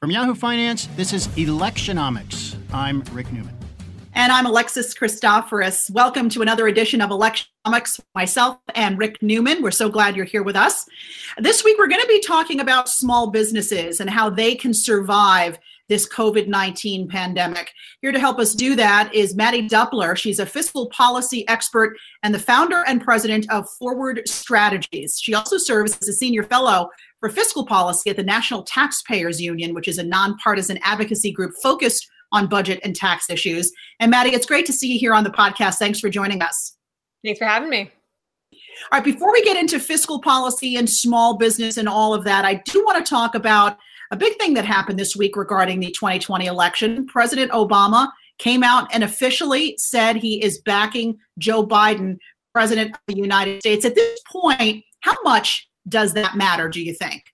From Yahoo Finance, this is Electionomics. I'm Rick Newman. And I'm Alexis Christoforous. Welcome to another edition of Electionomics. Myself and Rick Newman. We're so glad you're here with us. This week, we're going to be talking about small businesses and how they can survive this COVID 19 pandemic. Here to help us do that is Mattie Duppler. She's a fiscal policy expert and the founder and president of Forward Strategies. She also serves as a senior fellow for fiscal policy at the National Taxpayers Union, which is a nonpartisan advocacy group focused on budget and tax issues. And Mattie, it's great to see you here on the podcast. Thanks for joining us. Thanks for having me. All right, before we get into fiscal policy and small business and all of that, I do want to talk about a big thing that happened this week regarding the 2020 election. President Obama came out and officially said he is backing Joe Biden, President of the United States. At this point, how much does that matter, do you think?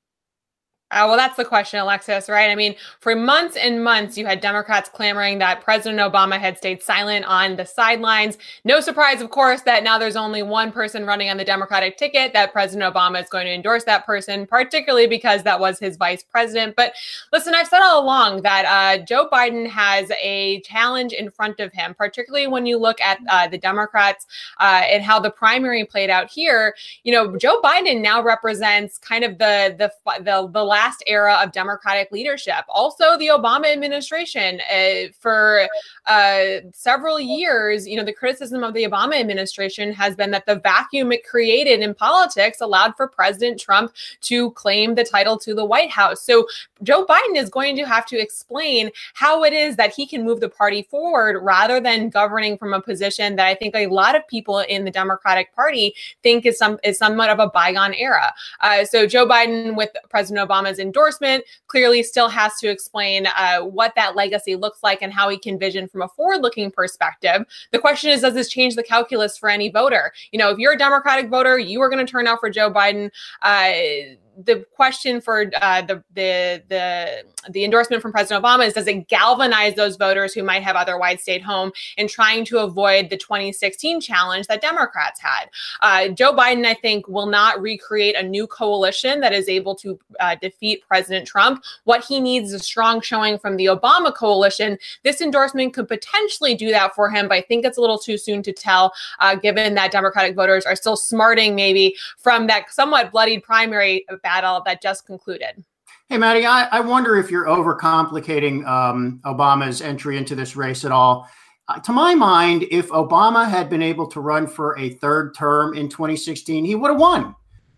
Uh, well, that's the question, Alexis, right? I mean, for months and months, you had Democrats clamoring that President Obama had stayed silent on the sidelines. No surprise, of course, that now there's only one person running on the Democratic ticket, that President Obama is going to endorse that person, particularly because that was his vice president. But listen, I've said all along that uh, Joe Biden has a challenge in front of him, particularly when you look at uh, the Democrats uh, and how the primary played out here. You know, Joe Biden now represents kind of the the the, the last era of Democratic leadership. Also, the Obama administration uh, for uh, several years, you know, the criticism of the Obama administration has been that the vacuum it created in politics allowed for President Trump to claim the title to the White House. So Joe Biden is going to have to explain how it is that he can move the party forward rather than governing from a position that I think a lot of people in the Democratic Party think is some is somewhat of a bygone era. Uh, so Joe Biden with President Obama Obama's endorsement, clearly still has to explain uh, what that legacy looks like and how he can vision from a forward looking perspective. The question is, does this change the calculus for any voter? You know, if you're a Democratic voter, you are going to turn out for Joe Biden. Uh, the question for uh, the the the the endorsement from President Obama is does it galvanize those voters who might have otherwise stayed home in trying to avoid the 2016 challenge that Democrats had? Uh, Joe Biden, I think, will not recreate a new coalition that is able to uh, defeat President Trump. What he needs is a strong showing from the Obama coalition. This endorsement could potentially do that for him, but I think it's a little too soon to tell, uh, given that Democratic voters are still smarting maybe from that somewhat bloodied primary battle that just concluded. Hey, Mattie, I, I wonder if you're overcomplicating um, Obama's entry into this race at all. Uh, to my mind, if Obama had been able to run for a third term in 2016, he would have won.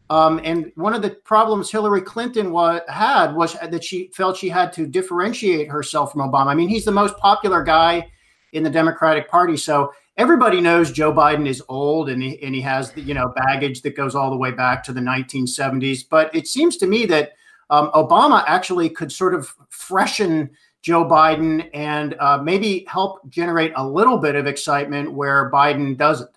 Um, and one of the problems Hillary Clinton wa- had was that she felt she had to differentiate herself from Obama. I mean, he's the most popular guy in the Democratic Party. So everybody knows Joe Biden is old and he, and he has the, you know baggage that goes all the way back to the 1970s. But it seems to me that um, Obama actually could sort of freshen Joe Biden and uh, maybe help generate a little bit of excitement where Biden doesn't.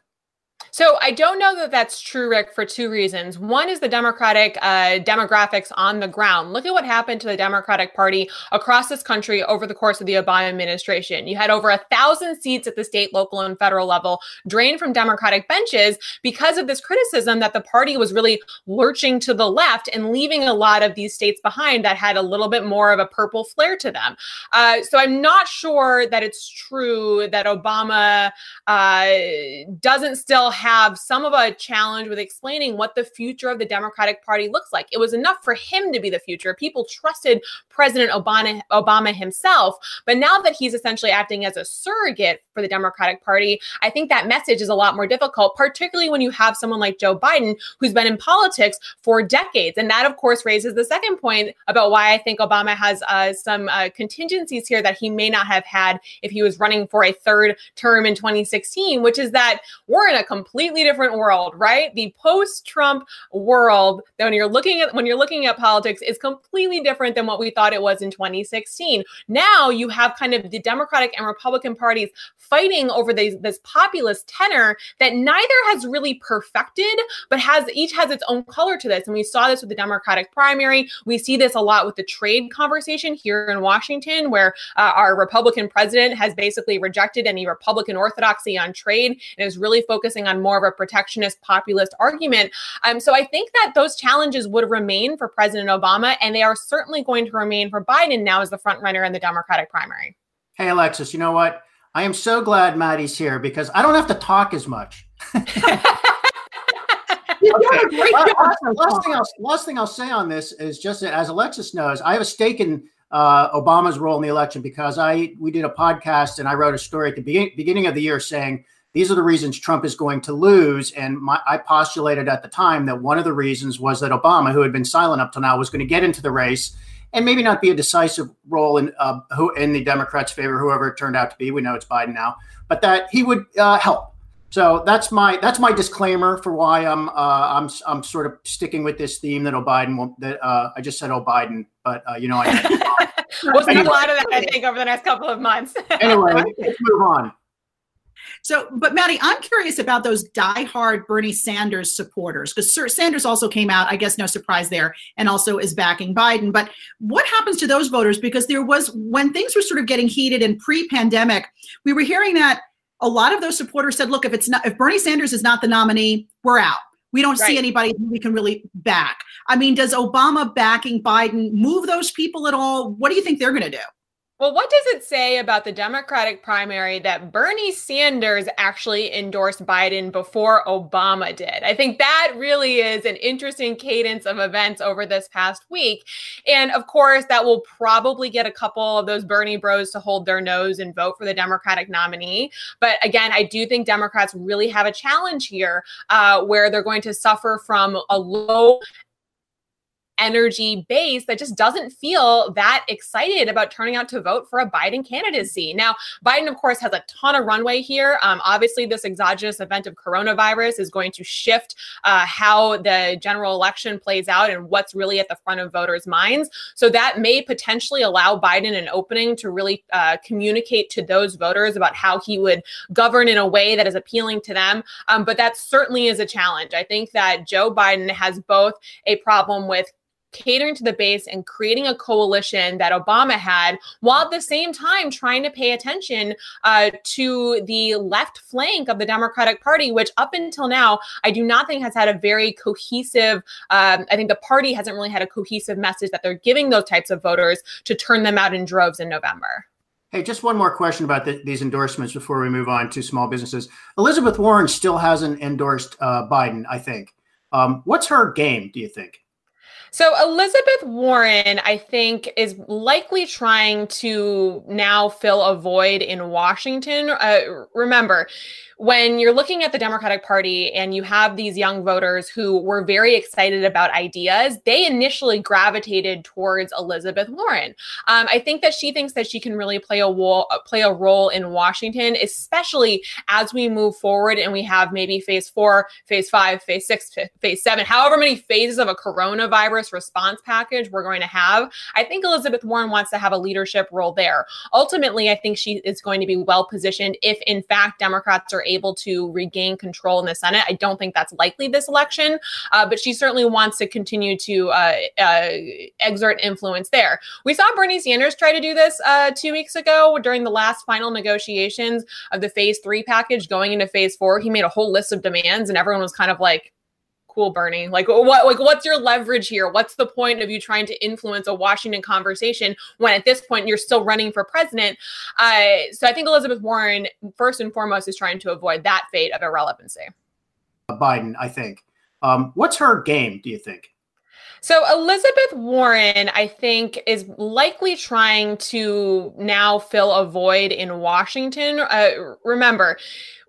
So I don't know that that's true, Rick, for two reasons. One is the Democratic uh, demographics on the ground. Look at what happened to the Democratic Party across this country over the course of the Obama administration. You had over a thousand seats at the state, local, and federal level drained from Democratic benches because of this criticism that the party was really lurching to the left and leaving a lot of these states behind that had a little bit more of a purple flair to them. Uh, so I'm not sure that it's true that Obama uh, doesn't still have some of a challenge with explaining what the future of the Democratic Party looks like. It was enough for him to be the future. People trusted President Obama, Obama himself. But now that he's essentially acting as a surrogate for the Democratic Party, I think that message is a lot more difficult, particularly when you have someone like Joe Biden who's been in politics for decades. And that, of course, raises the second point about why I think Obama has uh, some uh, contingencies here that he may not have had if he was running for a third term in 2016, which is that we're in a completely different world, right? The post-Trump world, when you're looking at when you're looking at politics, is completely different than what we thought it was in 2016. Now you have kind of the Democratic and Republican parties fighting over this populist tenor that neither has really perfected, but has each has its own color to this. And we saw this with the Democratic primary. We see this a lot with the trade conversation here in Washington, where uh, our Republican president has basically rejected any Republican orthodoxy on trade and is really focusing on on more of a protectionist populist argument. Um, so I think that those challenges would remain for President Obama, and they are certainly going to remain for Biden now as the front runner in the Democratic primary. Hey, Alexis, you know what? I am so glad Mattie's here because I don't have to talk as much. okay. last, last, thing I'll, last thing I'll say on this is just that, as Alexis knows, I have a stake in uh, Obama's role in the election because I we did a podcast and I wrote a story at the beginning beginning of the year saying these are the reasons Trump is going to lose. And my, I postulated at the time that one of the reasons was that Obama, who had been silent up till now, was going to get into the race and maybe not be a decisive role in uh, who in the Democrats' favor, whoever it turned out to be. We know it's Biden now, but that he would uh, help so that's my that's my disclaimer for why I'm uh, I'm I'm sort of sticking with this theme that O'Biden won't, that uh, I just said O'Biden, but uh, you know I. we'll see a lot of that I think over the next couple of months. anyway, let's move on. So, but Mattie, I'm curious about those diehard Bernie Sanders supporters because Sanders also came out, I guess, no surprise there, and also is backing Biden. But what happens to those voters? Because there was, when things were sort of getting heated in pre pandemic, we were hearing that a lot of those supporters said, look, if it's not, if Bernie Sanders is not the nominee, we're out. We don't right. see anybody we can really back. I mean, does Obama backing Biden move those people at all? What do you think they're going to do? Well, what does it say about the Democratic primary that Bernie Sanders actually endorsed Biden before Obama did? I think that really is an interesting cadence of events over this past week. And of course, that will probably get a couple of those Bernie bros to hold their nose and vote for the Democratic nominee. But again, I do think Democrats really have a challenge here uh, where they're going to suffer from a low energy base that just doesn't feel that excited about turning out to vote for a Biden candidacy. Now, Biden, of course, has a ton of runway here. Um, obviously, this exogenous event of coronavirus is going to shift uh, how the general election plays out and what's really at the front of voters' minds. So that may potentially allow Biden an opening to really uh, communicate to those voters about how he would govern in a way that is appealing to them. Um, but that certainly is a challenge. I think that Joe Biden has both a problem with catering to the base and creating a coalition that Obama had, while at the same time trying to pay attention uh, to the left flank of the Democratic Party, which up until now, I do not think has had a very cohesive, um, I think the party hasn't really had a cohesive message that they're giving those types of voters to turn them out in droves in November. Hey, just one more question about the, these endorsements before we move on to small businesses. Elizabeth Warren still hasn't endorsed uh, Biden, I think. Um, what's her game, do you think? So Elizabeth Warren, I think, is likely trying to now fill a void in Washington. Uh, remember, when you're looking at the Democratic Party and you have these young voters who were very excited about ideas, they initially gravitated towards Elizabeth Warren. Um, I think that she thinks that she can really play a role, play a role in Washington, especially as we move forward and we have maybe phase four, phase five, phase six, phase seven, however many phases of a coronavirus response package we're going to have. I think Elizabeth Warren wants to have a leadership role there. Ultimately, I think she is going to be well positioned if, in fact, Democrats are able to regain control in the Senate. I don't think that's likely this election, uh, but she certainly wants to continue to uh, uh, exert influence there. We saw Bernie Sanders try to do this uh, two weeks ago during the last final negotiations of the phase three package going into phase four. He made a whole list of demands, and everyone was kind of like, cool bernie? Like what like what's your leverage here? What's the point of you trying to influence a washington conversation when at this point you're still running for president? Uh, so i think elizabeth warren first and foremost is trying to avoid that fate of irrelevancy. Biden i think. Um, what's her game do you think? So Elizabeth Warren, I think, is likely trying to now fill a void in Washington. Uh, remember,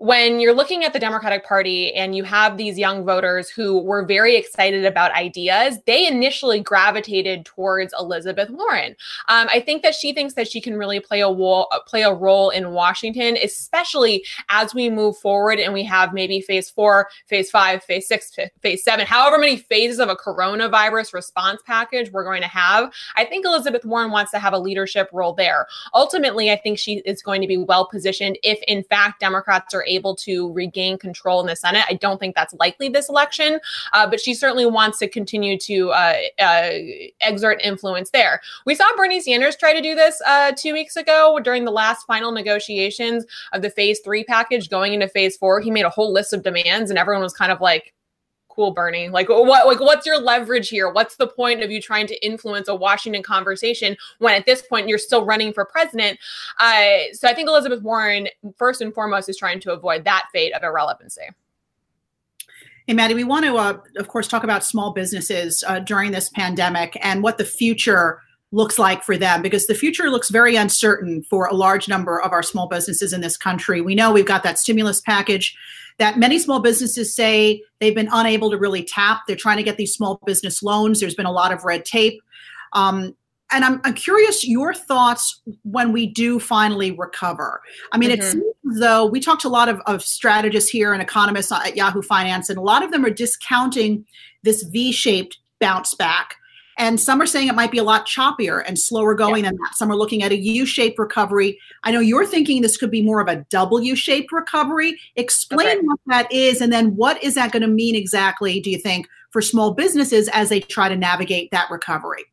when you're looking at the Democratic Party and you have these young voters who were very excited about ideas, they initially gravitated towards Elizabeth Warren. Um, I think that she thinks that she can really play a role, play a role in Washington, especially as we move forward and we have maybe phase four, phase five, phase six, phase seven, however many phases of a coronavirus coronavirus response package we're going to have, I think Elizabeth Warren wants to have a leadership role there. Ultimately, I think she is going to be well positioned if, in fact, Democrats are able to regain control in the Senate. I don't think that's likely this election, uh, but she certainly wants to continue to uh, uh, exert influence there. We saw Bernie Sanders try to do this uh, two weeks ago during the last final negotiations of the phase three package going into phase four. He made a whole list of demands, and everyone was kind of like, cool bernie like what like what's your leverage here? What's the point of you trying to influence a washington conversation when at this point you're still running for president? Uh, so i think elizabeth warren first and foremost is trying to avoid that fate of irrelevancy. Hey, Mattie, we want to, uh, of course, talk about small businesses uh, during this pandemic and what the future looks like for them because the future looks very uncertain for a large number of our small businesses in this country. We know we've got that stimulus package that many small businesses say they've been unable to really tap. They're trying to get these small business loans. There's been a lot of red tape. Um, and I'm, I'm curious your thoughts when we do finally recover. I mean, mm-hmm. it seems though we talked to a lot of, of strategists here and economists at Yahoo Finance, and a lot of them are discounting this V shaped bounce back and some are saying it might be a lot choppier and slower going yeah. than that. Some are looking at a U shaped recovery. I know you're thinking this could be more of a W shaped recovery. Explain okay. what that is. And then what is that going to mean exactly, do you think, for small businesses as they try to navigate that recovery?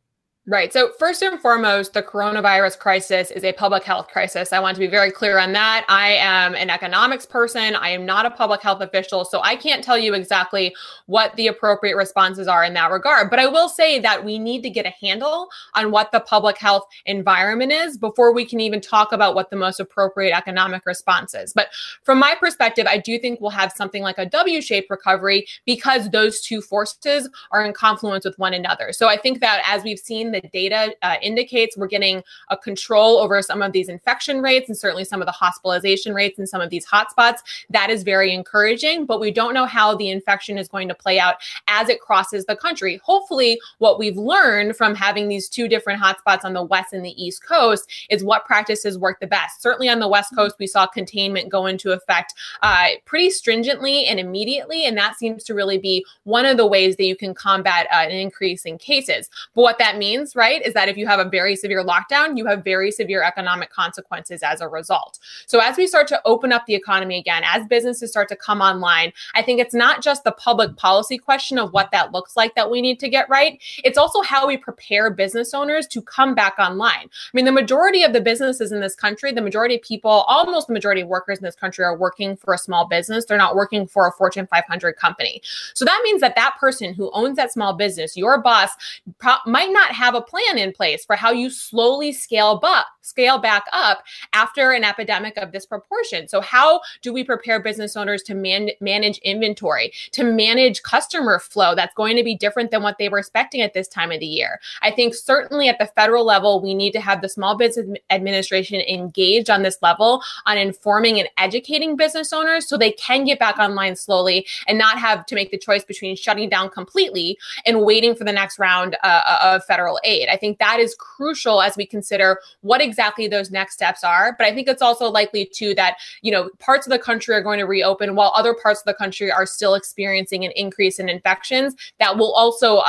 Right. So, first and foremost, the coronavirus crisis is a public health crisis. I want to be very clear on that. I am an economics person. I am not a public health official. So, I can't tell you exactly what the appropriate responses are in that regard. But I will say that we need to get a handle on what the public health environment is before we can even talk about what the most appropriate economic response is. But from my perspective, I do think we'll have something like a W shaped recovery because those two forces are in confluence with one another. So, I think that as we've seen, the data uh, indicates we're getting a control over some of these infection rates and certainly some of the hospitalization rates and some of these hotspots. That is very encouraging, but we don't know how the infection is going to play out as it crosses the country. Hopefully, what we've learned from having these two different hotspots on the west and the east coast is what practices work the best. Certainly on the west coast, we saw containment go into effect uh, pretty stringently and immediately, and that seems to really be one of the ways that you can combat uh, an increase in cases. But what that means means, right, is that if you have a very severe lockdown, you have very severe economic consequences as a result. So as we start to open up the economy again, as businesses start to come online, I think it's not just the public policy question of what that looks like that we need to get right. It's also how we prepare business owners to come back online. I mean, the majority of the businesses in this country, the majority of people, almost the majority of workers in this country are working for a small business. They're not working for a Fortune 500 company. So that means that that person who owns that small business, your boss, pro- might not have a plan in place for how you slowly scale up, scale back up after an epidemic of this proportion. So how do we prepare business owners to man- manage inventory, to manage customer flow that's going to be different than what they were expecting at this time of the year? I think certainly at the federal level, we need to have the Small Business Administration engaged on this level on informing and educating business owners so they can get back online slowly and not have to make the choice between shutting down completely and waiting for the next round uh, of federal aid. I think that is crucial as we consider what exactly those next steps are. But I think it's also likely too that, you know, parts of the country are going to reopen while other parts of the country are still experiencing an increase in infections that will also uh,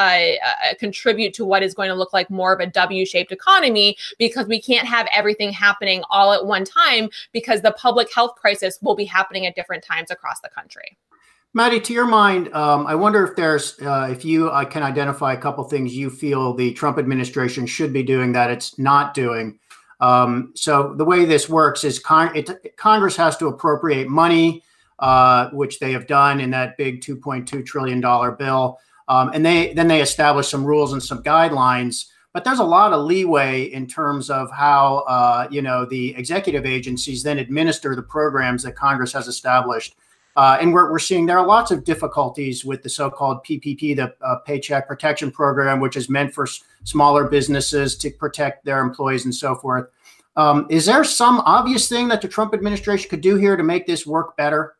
uh, contribute to what is going to look like more of a W shaped economy because we can't have everything happening all at one time because the public health crisis will be happening at different times across the country. Mattie, to your mind, um, I wonder if there's uh, if you uh, can identify a couple things you feel the Trump administration should be doing that it's not doing. Um, so the way this works is con- it, Congress has to appropriate money, uh, which they have done in that big 2.2 trillion dollar bill, um, and they then they establish some rules and some guidelines. But there's a lot of leeway in terms of how uh, you know the executive agencies then administer the programs that Congress has established. Uh, and we're, we're seeing there are lots of difficulties with the so-called PPP, the uh, Paycheck Protection Program, which is meant for s- smaller businesses to protect their employees and so forth. Um, is there some obvious thing that the Trump administration could do here to make this work better?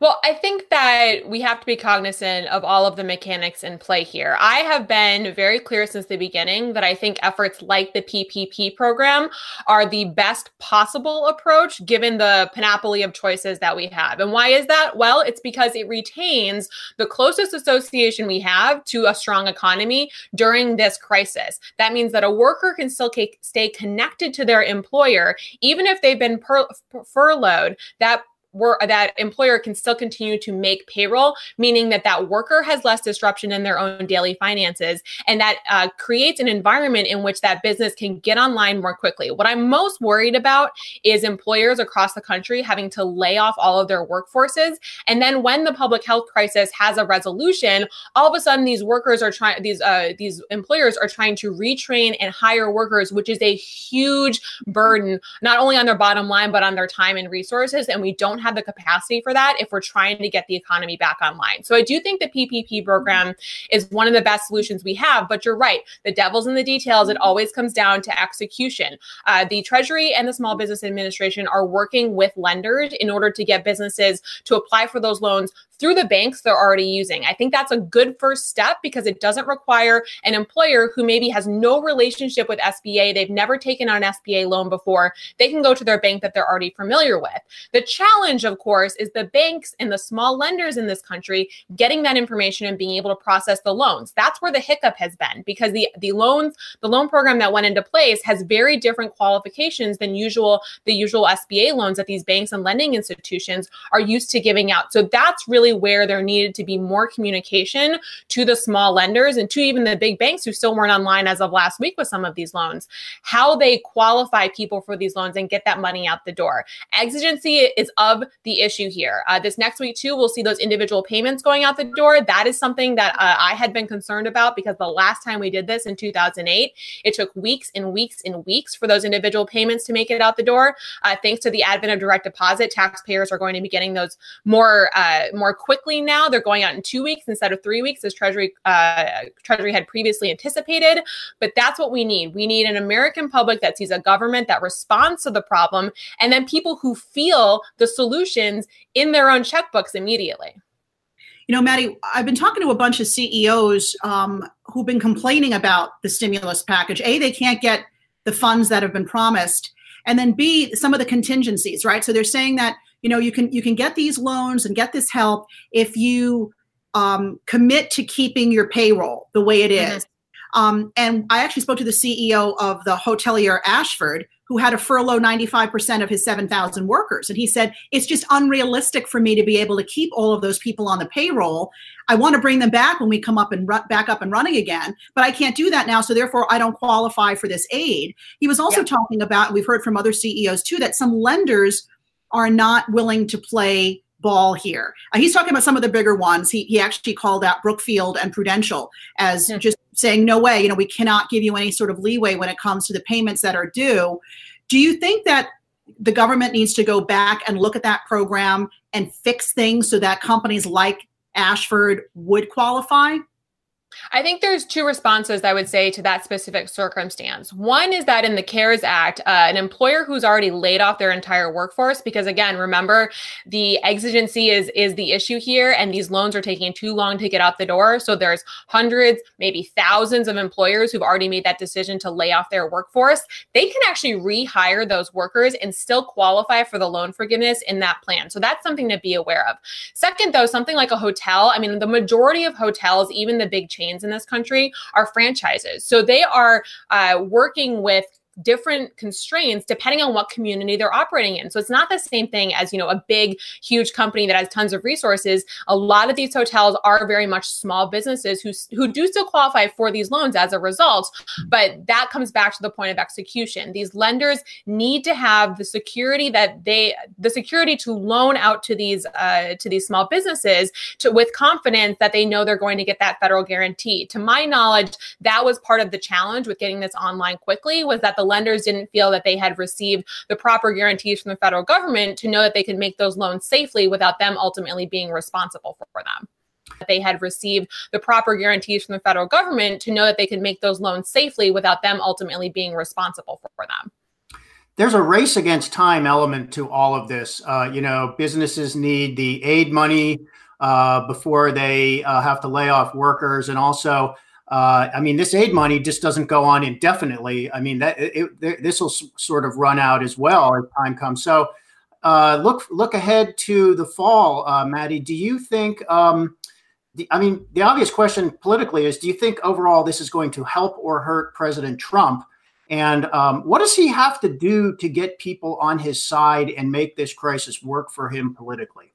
Well, I think that we have to be cognizant of all of the mechanics in play here. I have been very clear since the beginning that I think efforts like the PPP program are the best possible approach given the panoply of choices that we have. And why is that? Well, it's because it retains the closest association we have to a strong economy during this crisis. That means that a worker can still stay connected to their employer even if they've been per- furloughed. That that employer can still continue to make payroll, meaning that that worker has less disruption in their own daily finances, and that uh, creates an environment in which that business can get online more quickly. What I'm most worried about is employers across the country having to lay off all of their workforces, and then when the public health crisis has a resolution, all of a sudden these workers are trying these uh, these employers are trying to retrain and hire workers, which is a huge burden not only on their bottom line but on their time and resources, and we don't have the capacity for that if we're trying to get the economy back online. So I do think the PPP program is one of the best solutions we have. But you're right, the devil's in the details. It always comes down to execution. Uh, the Treasury and the Small Business Administration are working with lenders in order to get businesses to apply for those loans through the banks they're already using. I think that's a good first step because it doesn't require an employer who maybe has no relationship with SBA, they've never taken on an SBA loan before, they can go to their bank that they're already familiar with. The challenge, of course, is the banks and the small lenders in this country getting that information and being able to process the loans. That's where the hiccup has been because the the loans, the loan program that went into place has very different qualifications than usual the usual SBA loans that these banks and lending institutions are used to giving out. So that's really where there needed to be more communication to the small lenders and to even the big banks who still weren't online as of last week with some of these loans, how they qualify people for these loans and get that money out the door. Exigency is of the issue here. Uh, this next week, too, we'll see those individual payments going out the door. That is something that uh, I had been concerned about because the last time we did this in 2008, it took weeks and weeks and weeks for those individual payments to make it out the door. Uh, thanks to the advent of direct deposit, taxpayers are going to be getting those more uh, more quickly now. They're going out in two weeks instead of three weeks, as Treasury uh, Treasury had previously anticipated. But that's what we need. We need an American public that sees a government that responds to the problem, and then people who feel the solutions in their own checkbooks immediately. You know, Mattie, I've been talking to a bunch of CEOs um, who've been complaining about the stimulus package. A, they can't get the funds that have been promised, and then B, some of the contingencies, right? So they're saying that you know you can you can get these loans and get this help if you um, commit to keeping your payroll the way it is. mm-hmm. Mm-hmm. Um, and I actually spoke to the CEO of the hotelier Ashford, who had to furlough 95% of his 7,000 workers. And he said, It's just unrealistic for me to be able to keep all of those people on the payroll. I want to bring them back when we come up and ru- back up and running again, but I can't do that now. So therefore, I don't qualify for this aid. He was also talking about, we've heard from other CEOs too, that some lenders are not willing to play ball here. Uh, he's talking about some of the bigger ones. He, he actually called out Brookfield and Prudential as mm-hmm. just saying, no way, you know, we cannot give you any sort of leeway when it comes to the payments that are due. Do you think that the government needs to go back and look at that program and fix things so that companies like Ashford would qualify? I think there's two responses I would say to that specific circumstance. One is that in the CARES Act, uh, an employer who's already laid off their entire workforce, because again, remember the exigency is is the issue here, and these loans are taking too long to get out the door. So there's hundreds, maybe thousands of employers who've already made that decision to lay off their workforce. They can actually rehire those workers and still qualify for the loan forgiveness in that plan. So that's something to be aware of. Second, though, something like a hotel. I mean, the majority of hotels, even the big chains in this country are franchises. So they are uh, working with different constraints depending on what community they're operating in. So it's not the same thing as, you know, a big, huge company that has tons of resources. A lot of these hotels are very much small businesses who, who do still qualify for these loans as a result. But that comes back to the point of execution. These lenders need to have the security that they, the security to loan out to these, uh, to these small businesses to, with confidence that they know they're going to get that federal guarantee. To my knowledge, that was part of the challenge with getting this online quickly was that the the lenders didn't feel that they had received the proper guarantees from the federal government to know that they could make those loans safely without them ultimately being responsible for them they had received the proper guarantees from the federal government to know that they could make those loans safely without them ultimately being responsible for them. there's a race against time element to all of this. Uh, you know, businesses need the aid money uh, before they uh, have to lay off workers, and also, uh, I mean, this aid money just doesn't go on indefinitely. I mean, that this will sort of run out as well as time comes. So, uh, look look ahead to the fall, uh, Mattie. Do you think? Um, the, I mean, the obvious question politically is: Do you think overall this is going to help or hurt President Trump? And um, what does he have to do to get people on his side and make this crisis work for him politically?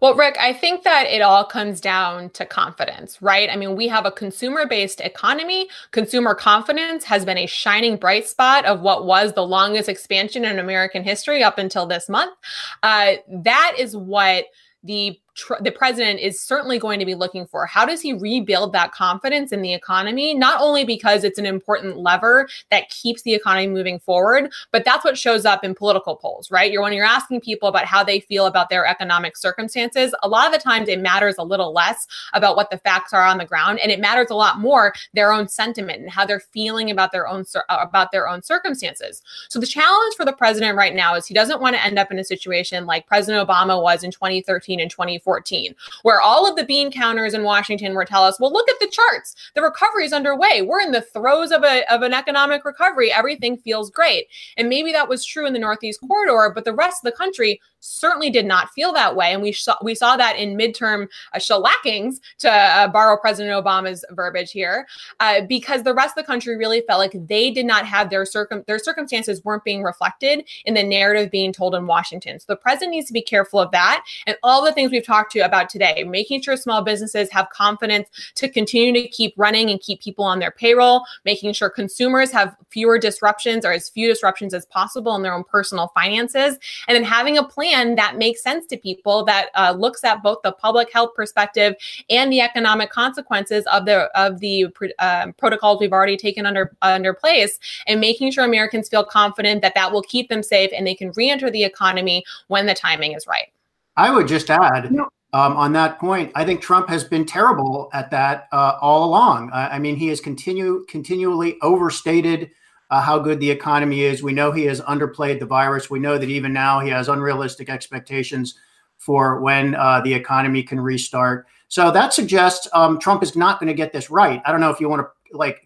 Well, Rick, I think that it all comes down to confidence, right? I mean, we have a consumer based economy. Consumer confidence has been a shining bright spot of what was the longest expansion in American history up until this month. Uh, that is what the tr- the president is certainly going to be looking for. How does he rebuild that confidence in the economy? Not only because it's an important lever that keeps the economy moving forward, but that's what shows up in political polls, right? You're when you're asking people about how they feel about their economic circumstances, a lot of the times it matters a little less about what the facts are on the ground, and it matters a lot more their own sentiment and how they're feeling about their own uh, about their own circumstances. So the challenge for the president right now is he doesn't want to end up in a situation like President Obama was in 2013 and 2014 2014, where all of the bean counters in Washington were tell us, well, look at the charts. The recovery is underway. We're in the throes of, a, of an economic recovery. Everything feels great. And maybe that was true in the Northeast corridor, but the rest of the country certainly did not feel that way. And we saw, we saw that in midterm uh, shellackings, to uh, borrow President Obama's verbiage here, uh, because the rest of the country really felt like they did not have their circum their circumstances weren't being reflected in the narrative being told in Washington. So the president needs to be careful of that and all the things we've talked to you about today, making sure small businesses have confidence to continue to keep running and keep people on their payroll, making sure consumers have fewer disruptions or as few disruptions as possible in their own personal finances, and then having a plan plan that makes sense to people that uh, looks at both the public health perspective and the economic consequences of the of the uh, protocols we've already taken under under place, and making sure Americans feel confident that that will keep them safe and they can re-enter the economy when the timing is right. I would just add. Um, on that point, I think Trump has been terrible at that uh, all along. I mean, he has continue continually overstated uh, how good the economy is. We know he has underplayed the virus. We know that even now he has unrealistic expectations for when uh, the economy can restart. So that suggests um, Trump is not going to get this right. I don't know if you want to like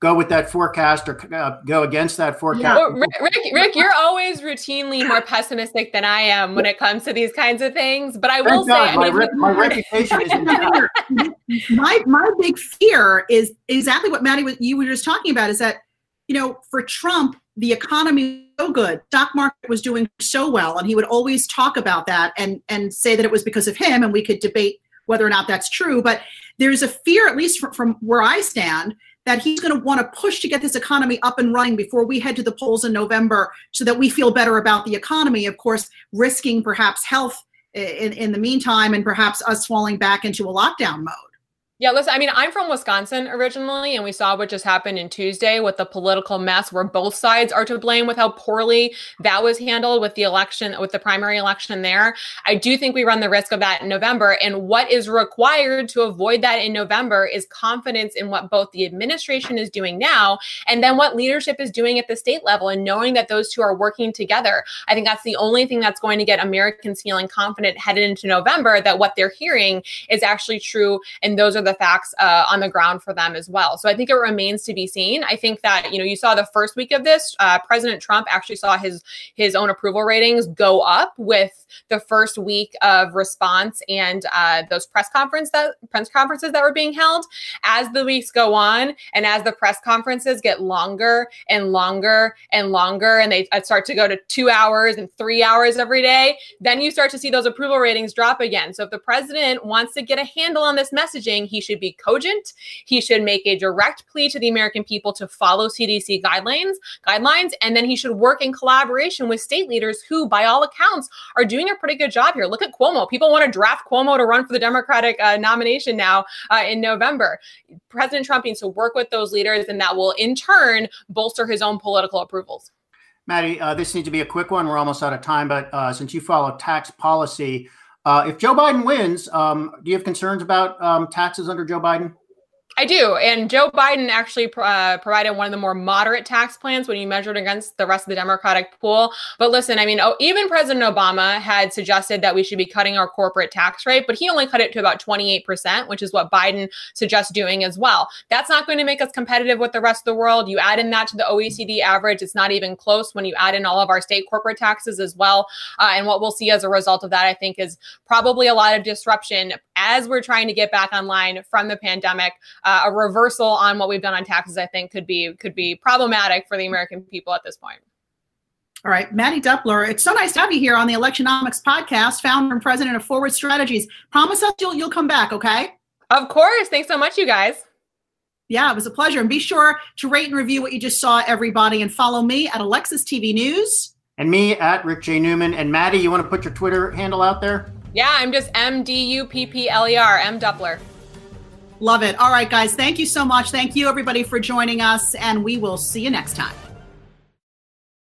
go with that forecast or uh, go against that forecast. Yeah. Well, Rick, Rick, Rick, you're always routinely more pessimistic than I am when it comes to these kinds of things. But I will Thank say, my, I mean, re- my reputation is my my big fear is exactly what Mattie you were just talking about. Is that you know, for Trump, the economy was so good, stock market was doing so well, and he would always talk about that and and say that it was because of him, and we could debate whether or not that's true. But there's a fear, at least from, from where I stand, that he's going to want to push to get this economy up and running before we head to the polls in November, so that we feel better about the economy. Of course, risking perhaps health in, in the meantime, and perhaps us falling back into a lockdown mode. Yeah, listen, I mean, I'm from Wisconsin originally, and we saw what just happened in Tuesday with the political mess where both sides are to blame with how poorly that was handled with the election, with the primary election there. I do think we run the risk of that in November. And what is required to avoid that in November is confidence in what both the administration is doing now and then what leadership is doing at the state level and knowing that those two are working together. I think that's the only thing that's going to get Americans feeling confident headed into November that what they're hearing is actually true. And those are the facts uh, on the ground for them as well. So I think it remains to be seen. I think that you know you saw the first week of this, uh, President Trump actually saw his his own approval ratings go up with the first week of response and uh, those press conference that press conferences that were being held. As the weeks go on, and as the press conferences get longer and longer and longer, and they uh, start to go to two hours and three hours every day, then you start to see those approval ratings drop again. So if the president wants to get a handle on this messaging, he should be cogent. He should make a direct plea to the American people to follow CDC guidelines, guidelines, and then he should work in collaboration with state leaders who, by all accounts, are doing a pretty good job here. Look at Cuomo. People want to draft Cuomo to run for the Democratic uh, nomination now uh, in November. President Trump needs to work with those leaders, and that will in turn bolster his own political approvals. Mattie, uh, this needs to be a quick one. We're almost out of time, but uh, since you follow tax policy, uh, if Joe Biden wins, um, do you have concerns about um, taxes under Joe Biden? I do. And Joe Biden actually uh, provided one of the more moderate tax plans when you measured against the rest of the Democratic pool. But listen, I mean, oh, even President Obama had suggested that we should be cutting our corporate tax rate, but he only cut it to about 28%, which is what Biden suggests doing as well. That's not going to make us competitive with the rest of the world. You add in that to the OECD average, it's not even close when you add in all of our state corporate taxes as well. Uh, and what we'll see as a result of that, I think, is probably a lot of disruption as we're trying to get back online from the pandemic uh, a reversal on what we've done on taxes, I think, could be could be problematic for the American people at this point. All right, Mattie Duppler, it's so nice to have you here on the Electionomics podcast, founder and president of Forward Strategies. Promise us you'll you'll come back, okay? Of course. Thanks so much, you guys. Yeah, it was a pleasure. And be sure to rate and review what you just saw, everybody, and follow me at Alexis TV News. And me at Rick J. Newman. And Mattie, you want to put your Twitter handle out there? Yeah, I'm just M D U P P L E R, M Duppler. Love it. All right, guys. Thank you so much. Thank you, everybody, for joining us. And we will see you next time.